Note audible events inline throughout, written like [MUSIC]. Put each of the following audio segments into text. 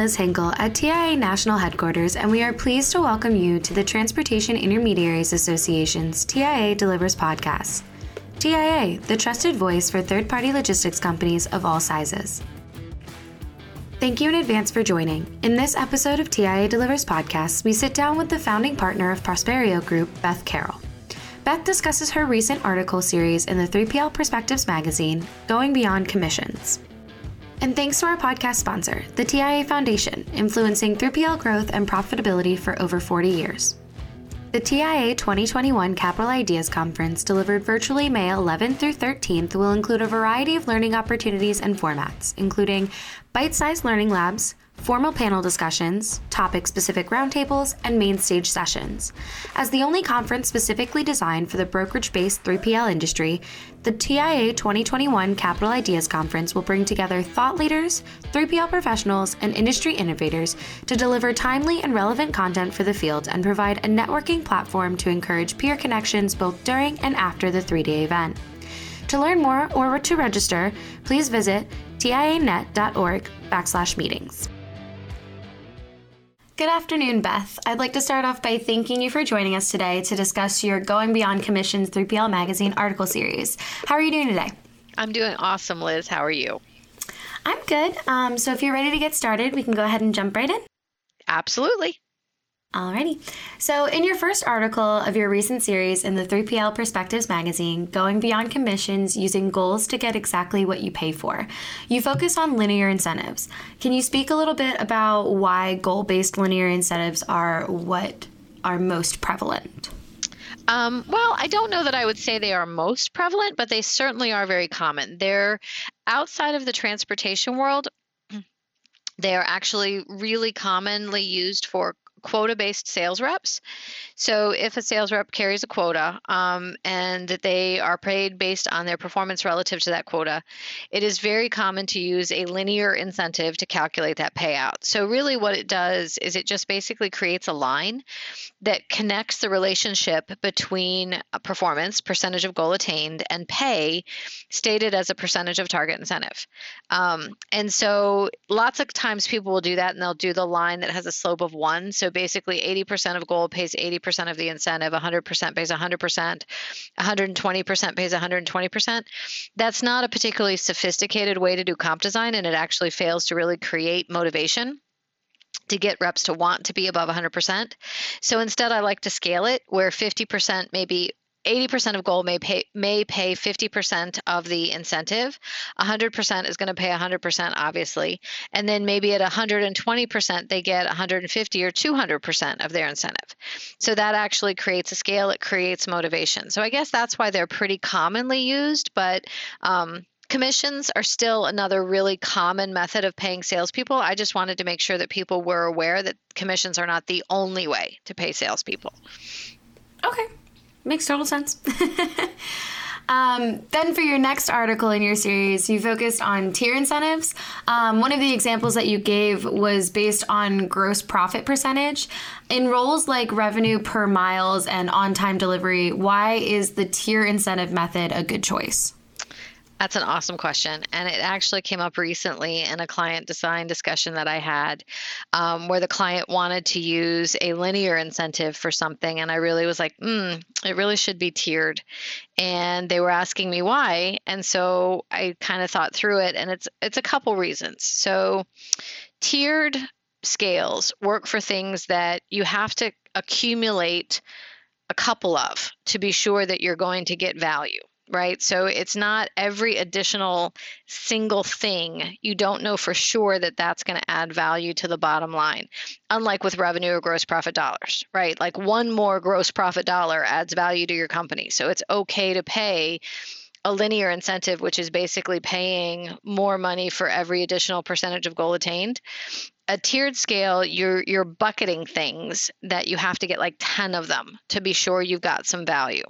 Liz Hinkle at TIA National Headquarters, and we are pleased to welcome you to the Transportation Intermediaries Association's TIA Delivers podcast. TIA, the trusted voice for third party logistics companies of all sizes. Thank you in advance for joining. In this episode of TIA Delivers podcast, we sit down with the founding partner of Prosperio Group, Beth Carroll. Beth discusses her recent article series in the 3PL Perspectives magazine, Going Beyond Commissions. And thanks to our podcast sponsor, the TIA Foundation, influencing 3PL growth and profitability for over 40 years. The TIA 2021 Capital Ideas Conference, delivered virtually May 11th through 13th, will include a variety of learning opportunities and formats, including bite sized learning labs, formal panel discussions, topic specific roundtables, and main stage sessions. As the only conference specifically designed for the brokerage based 3PL industry, the TIA 2021 Capital Ideas Conference will bring together thought leaders, 3PL professionals, and industry innovators to deliver timely and relevant content for the field and provide a networking platform to encourage peer connections both during and after the three day event. To learn more or to register, please visit tianet.org backslash meetings. Good afternoon, Beth. I'd like to start off by thanking you for joining us today to discuss your Going Beyond Commissions 3PL Magazine article series. How are you doing today? I'm doing awesome, Liz. How are you? I'm good. Um, so if you're ready to get started, we can go ahead and jump right in. Absolutely. Alrighty. So, in your first article of your recent series in the 3PL Perspectives magazine, Going Beyond Commissions Using Goals to Get Exactly What You Pay For, you focus on linear incentives. Can you speak a little bit about why goal based linear incentives are what are most prevalent? Um, well, I don't know that I would say they are most prevalent, but they certainly are very common. They're outside of the transportation world. [CLEARS THROAT] They are actually really commonly used for quota based sales reps. So if a sales rep carries a quota um, and they are paid based on their performance relative to that quota, it is very common to use a linear incentive to calculate that payout. So really what it does is it just basically creates a line that connects the relationship between performance, percentage of goal attained, and pay stated as a percentage of target incentive. Um, and so lots of times people will do that and they'll do the line that has a slope of one. So basically 80% of gold pays 80% of the incentive, 100% pays 100%, 120% pays 120%. That's not a particularly sophisticated way to do comp design, and it actually fails to really create motivation to get reps to want to be above 100%. So instead, I like to scale it where 50% maybe 80% of goal may pay may pay 50% of the incentive. 100% is going to pay 100% obviously. And then maybe at 120% they get 150 or 200% of their incentive. So that actually creates a scale it creates motivation. So i guess that's why they're pretty commonly used but um, commissions are still another really common method of paying salespeople. I just wanted to make sure that people were aware that commissions are not the only way to pay salespeople. Okay, Makes total sense. [LAUGHS] Um, then, for your next article in your series, you focused on tier incentives. Um, one of the examples that you gave was based on gross profit percentage. In roles like revenue per miles and on time delivery, why is the tier incentive method a good choice? That's an awesome question. And it actually came up recently in a client design discussion that I had um, where the client wanted to use a linear incentive for something. And I really was like, hmm, it really should be tiered. And they were asking me why. And so I kind of thought through it. And it's, it's a couple reasons. So tiered scales work for things that you have to accumulate a couple of to be sure that you're going to get value right? So it's not every additional single thing. You don't know for sure that that's going to add value to the bottom line. Unlike with revenue or gross profit dollars, right? Like one more gross profit dollar adds value to your company. So it's okay to pay a linear incentive, which is basically paying more money for every additional percentage of goal attained a tiered scale, you're you're bucketing things that you have to get like 10 of them to be sure you've got some value.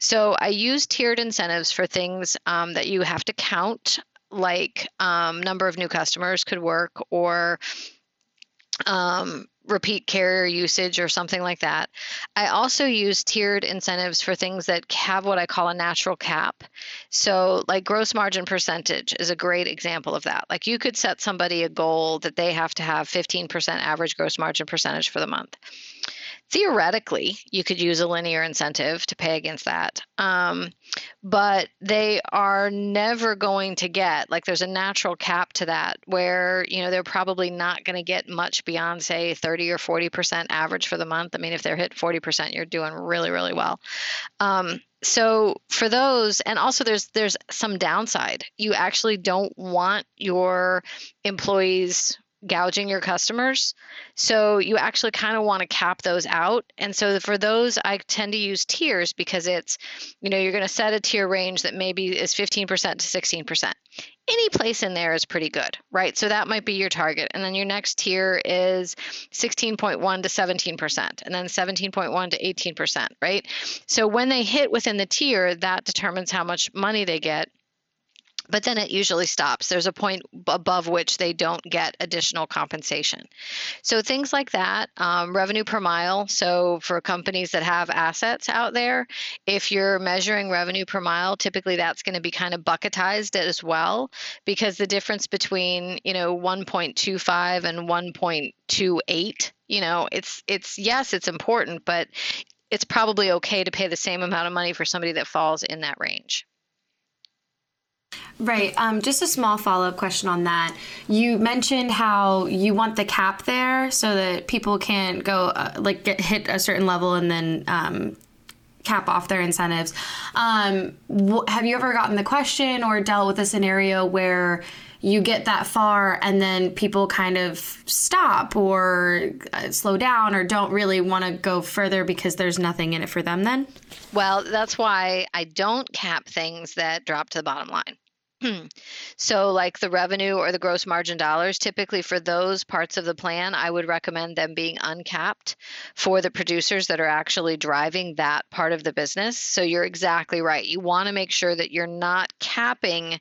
So I use tiered incentives for things um, that you have to count, like um, number of new customers could work, or um, repeat carrier usage or something like that. I also use tiered incentives for things that have what I call a natural cap. So, like gross margin percentage is a great example of that. Like you could set somebody a goal that they have to have 15% average gross margin percentage for the month theoretically you could use a linear incentive to pay against that. Um, but they are never going to get like there's a natural cap to that where you know they're probably not going to get much beyond say 30 or 40 percent average for the month. I mean if they're hit 40 percent you're doing really really well. Um, so for those and also there's there's some downside. You actually don't want your employees gouging your customers. So you actually kind of want to cap those out. And so for those, I tend to use tiers because it's, you know, you're going to set a tier range that maybe is 15% to 16%. Any place in there is pretty good, right? So that might be your target. And then your next tier is 16.1 to 17%, and then 17.1 to 18%, right? So when they hit within the tier, that determines how much money they get but then it usually stops. There's a point above which they don't get additional compensation. So things like that, um, revenue per mile. So for companies that have assets out there, if you're measuring revenue per mile, typically that's going to be kind of bucketized as well, because the difference between you know 1.25 and 1.28, you know, it's it's yes, it's important, but it's probably okay to pay the same amount of money for somebody that falls in that range. Right. Um, just a small follow up question on that. You mentioned how you want the cap there so that people can't go uh, like get hit a certain level and then um, cap off their incentives. Um, wh- have you ever gotten the question or dealt with a scenario where you get that far and then people kind of stop or uh, slow down or don't really want to go further because there's nothing in it for them then? Well, that's why I don't cap things that drop to the bottom line. So, like the revenue or the gross margin dollars, typically for those parts of the plan, I would recommend them being uncapped for the producers that are actually driving that part of the business. So, you're exactly right. You want to make sure that you're not capping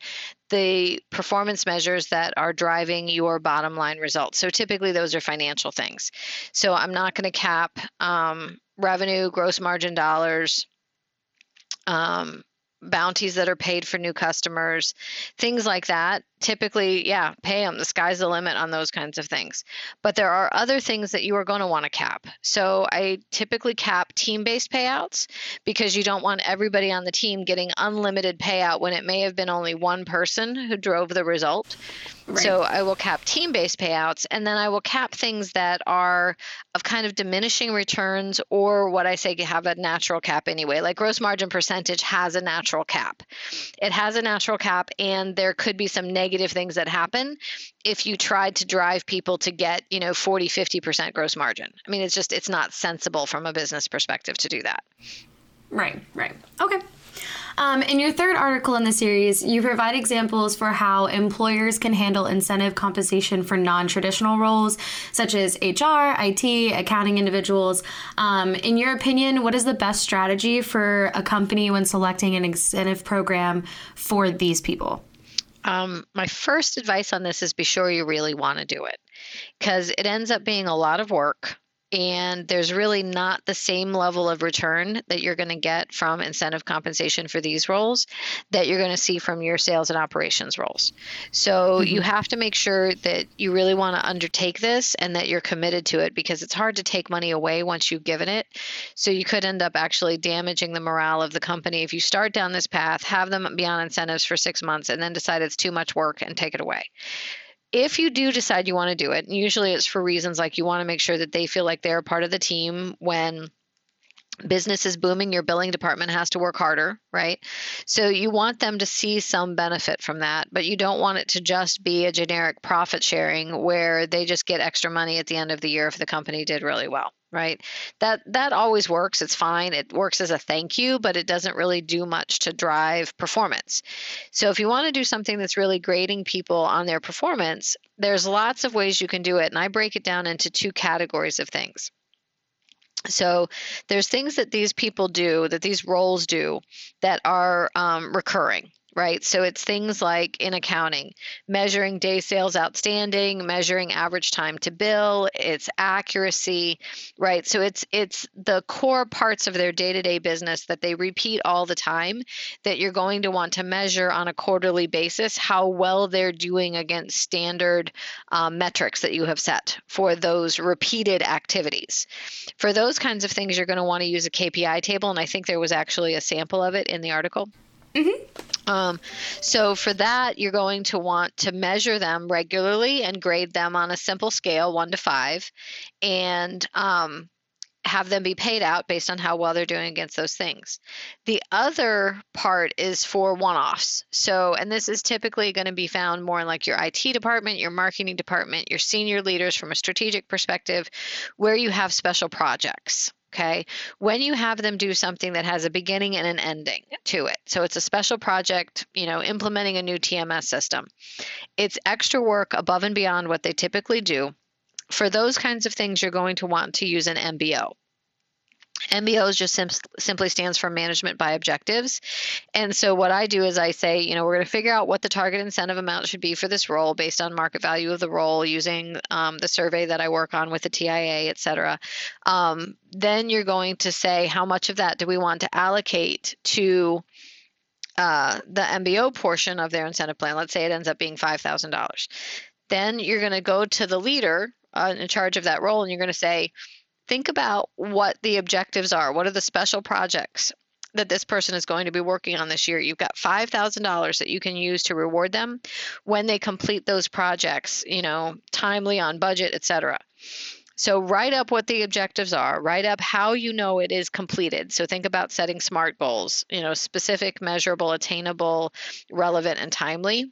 the performance measures that are driving your bottom line results. So, typically, those are financial things. So, I'm not going to cap um, revenue, gross margin dollars. Um, bounties that are paid for new customers, things like that. Typically, yeah, pay them. The sky's the limit on those kinds of things. But there are other things that you are going to want to cap. So I typically cap team based payouts because you don't want everybody on the team getting unlimited payout when it may have been only one person who drove the result. Right. So I will cap team based payouts and then I will cap things that are of kind of diminishing returns or what I say have a natural cap anyway. Like gross margin percentage has a natural cap. It has a natural cap and there could be some negative things that happen if you tried to drive people to get, you know, 40, 50% gross margin. I mean, it's just it's not sensible from a business perspective to do that. Right, right. Okay. Um, in your third article in the series, you provide examples for how employers can handle incentive compensation for non traditional roles, such as HR, IT, accounting individuals. Um, in your opinion, what is the best strategy for a company when selecting an incentive program for these people? Um, my first advice on this is be sure you really want to do it because it ends up being a lot of work and there's really not the same level of return that you're going to get from incentive compensation for these roles that you're going to see from your sales and operations roles. So mm-hmm. you have to make sure that you really want to undertake this and that you're committed to it because it's hard to take money away once you've given it. So you could end up actually damaging the morale of the company if you start down this path, have them be on incentives for six months, and then decide it's too much work and take it away if you do decide you want to do it, usually it's for reasons like you want to make sure that they feel like they're part of the team when business is booming your billing department has to work harder right? So you want them to see some benefit from that but you don't want it to just be a generic profit sharing where they just get extra money at the end of the year if the company did really well right? That that always works it's fine it works as a thank you but it doesn't really do much to drive performance. So if you want to do something that's really grading people on their performance there's lots of ways you can do it and i break it down into two categories of things. So there's things that these people do that these roles do that are um, recurring right? So it's things like in accounting, measuring day sales outstanding, measuring average time to bill, it's accuracy, right? So it's it's the core parts of their day-to-day business that they repeat all the time that you're going to want to measure on a quarterly basis how well they're doing against standard um, metrics that you have set for those repeated activities. For those kinds of things, you're going to want to use a KPI table, and I think there was actually a sample of it in the article. Mm-hmm. Um, so for that, you're going to want to measure them regularly and grade them on a simple scale, one to five, and um, have them be paid out based on how well they're doing against those things. The other part is for one offs. So, and this is typically going to be found more in like your IT department, your marketing department, your senior leaders from a strategic perspective, where you have special projects okay? When you have them do something that has a beginning and an ending to it. So it's a special project you know implementing a new tms system. It's extra work above and beyond what they typically do. For those kinds of things you're going to want to use an mbo MBO just sim- simply stands for management by objectives. And so what I do is I say, you know, we're going to figure out what the target incentive amount should be for this role based on market value of the role using um, the survey that I work on with the TIA, et cetera. Um, then you're going to say how much of that do we want to allocate to uh, the MBO portion of their incentive plan. Let's say it ends up being $5,000. Then you're going to go to the leader uh, in charge of that role and you're going to say, think about what the objectives are. What are the special projects that this person is going to be working on this year? You've got $5,000 that you can use to reward them when they complete those projects, you know, timely on budget, etc. So write up what the objectives are, write up how you know it is completed. So think about setting SMART goals, you know, specific, measurable, attainable, relevant and timely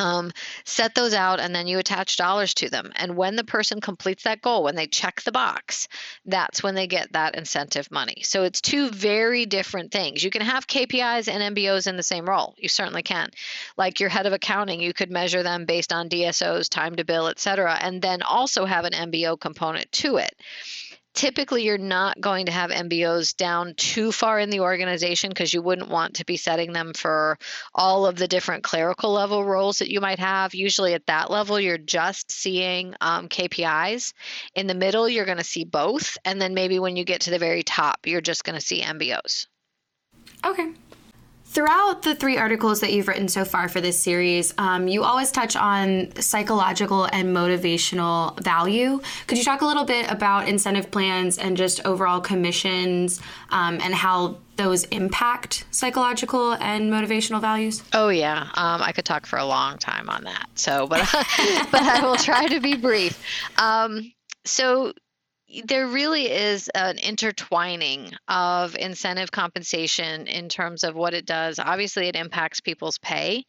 um, set those out and then you attach dollars to them. And when the person completes that goal when they check the box that's when they get that incentive money. So it's two very different things. You can have kpis and mbos in the same role. You certainly can. Like your head of accounting you could measure them based on dsos time to bill et cetera and then also have an mbo component to it typically you're not going to have MBOs down too far in the organization because you wouldn't want to be setting them for all of the different clerical level roles that you might have. Usually at that level, you're just seeing um, KPIs. In the middle, you're going to see both. And then maybe when you get to the very top, you're just going to see MBOs. Okay. Throughout the three articles that you've written so far for this series, um, you always touch on psychological and motivational value. Could you talk a little bit about incentive plans and just overall commissions um, and how those impact psychological and motivational values? Oh yeah, um, I could talk for a long time on that. So, but [LAUGHS] but I will try to be brief. Um, so there really is an intertwining of incentive compensation in terms of what it does. Obviously, it impacts people's pay,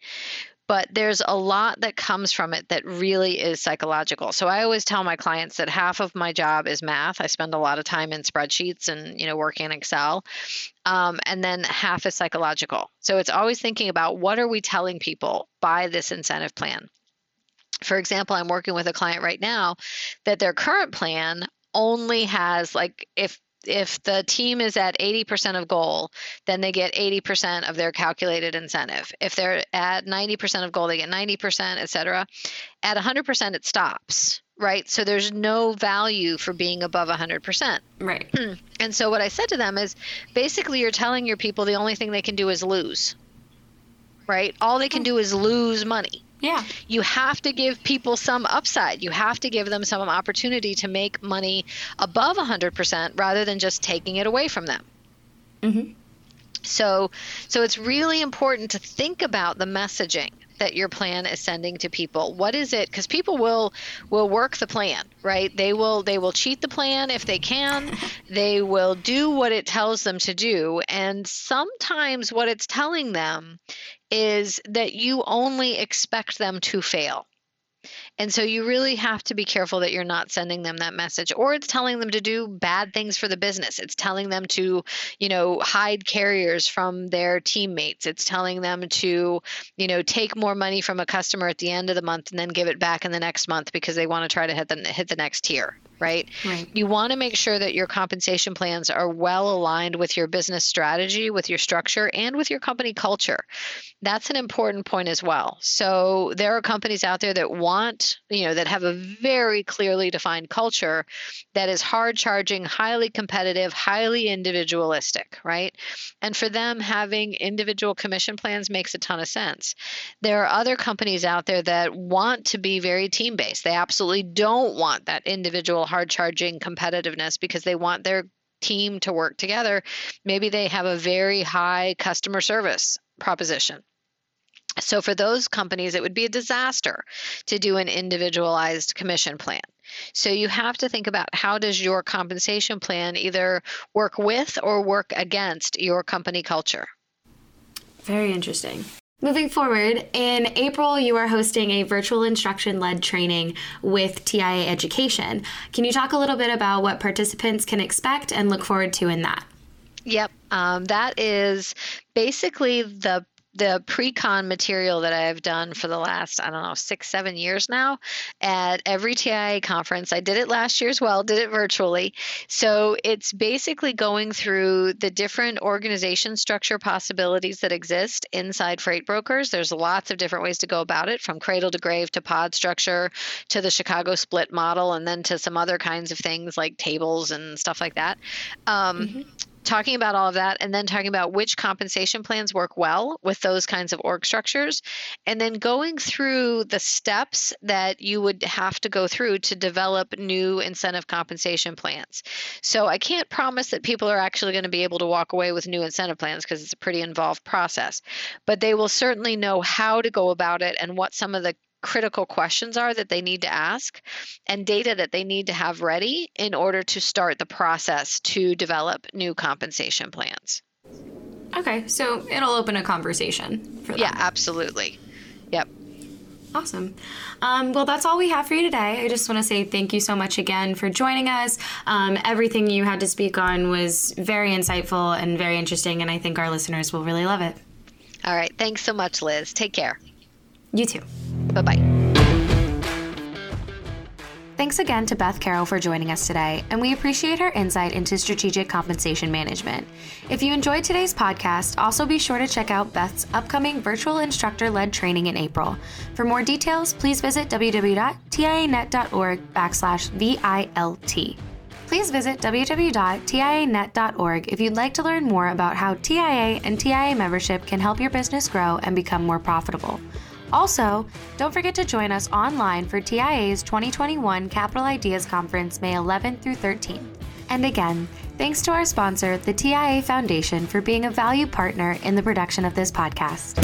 but there's a lot that comes from it that really is psychological. So I always tell my clients that half of my job is math. I spend a lot of time in spreadsheets and you know working in Excel, um, and then half is psychological. So it's always thinking about what are we telling people by this incentive plan for example, I'm working with a client right now that their current plan only has like if if the team is at 80% of goal, then they get 80% of their calculated incentive. If they're at 90% of goal, they get 90%, et cetera. At 100%, it stops, right? So there's no value for being above 100%. Right. [CLEARS THROAT] And so what I said to them is basically you're telling your people the only thing they can do is lose, right? All they can do is lose money. Yeah. You have to give people some upside. You have to give them some opportunity to make money above 100% rather than just taking it away from them. Mm-hmm. So, so it's really important to think about the messaging that your plan is sending to people what is it because people will will work the plan right they will they will cheat the plan if they can [LAUGHS] they will do what it tells them to do and sometimes what it's telling them is that you only expect them to fail. And so you really have to be careful that you're not sending them that message or it's telling them to do bad things for the business. It's telling them to, you know, hide carriers from their teammates. It's telling them to, you know, take more money from a customer at the end of the month and then give it back in the next month because they want to try to hit the hit the next tier right? Right. You want to make sure that your compensation plans are well aligned with your business strategy, with your structure, and with your company culture. That's an important point as well. So there are companies out there that want, you know, that have a very clearly defined culture that is hard charging, highly competitive, highly individualistic, right? And for them, having individual commission plans makes a ton of sense. There are other companies out there that want to be very team based. They absolutely don't want that individual hard charging competitiveness because they want their team to work together. Maybe they have a very high customer service proposition. So, for those companies, it would be a disaster to do an individualized commission plan. So, you have to think about how does your compensation plan either work with or work against your company culture. Very interesting. Moving forward, in April, you are hosting a virtual instruction led training with TIA Education. Can you talk a little bit about what participants can expect and look forward to in that? Yep, um, that is basically the the pre-con material that I've done for the last, I don't know, six, seven years now at every TIA conference. I did it last year as well, did it virtually. So it's basically going through the different organization structure possibilities that exist inside freight brokers. There's lots of different ways to go about it, from cradle to grave to pod structure to the Chicago split model, and then to some other kinds of things like tables and stuff like that. Um, mm-hmm talking about all of that and then talking about which compensation plans work well with those kinds of org structures and then going through the steps that you would have to go through to develop new incentive compensation plans. So I can't promise that people are actually going to be able to walk away with new incentive plans because it's a pretty involved process, but they will certainly know how to go about it and what some of the critical questions are that they need to ask and data that they need to have ready in order to start the process to develop new compensation plans. Okay, so it'll open a conversation for them. Yeah, absolutely. Yep. Awesome. Um, well, that's all we have for you today. I just want to say thank you so much again for joining us. Um, everything you had to speak on was very insightful and very interesting, and I think our listeners will really love it. All right. Thanks so much, Liz. Take care. You too. Bye bye. Thanks again to Beth Carroll for joining us today, and we appreciate her insight into strategic compensation management. If you enjoyed today's podcast, also be sure to check out Beth's upcoming virtual instructor led training in April. For more details, please visit www.tianet.org backslash VILT. Please visit www.tianet.org if you'd like to learn more about how TIA and TIA membership can help your business grow and become more profitable. Also, don't forget to join us online for TIA's 2021 Capital Ideas Conference, May 11th through 13th. And again, thanks to our sponsor, the TIA Foundation, for being a valued partner in the production of this podcast.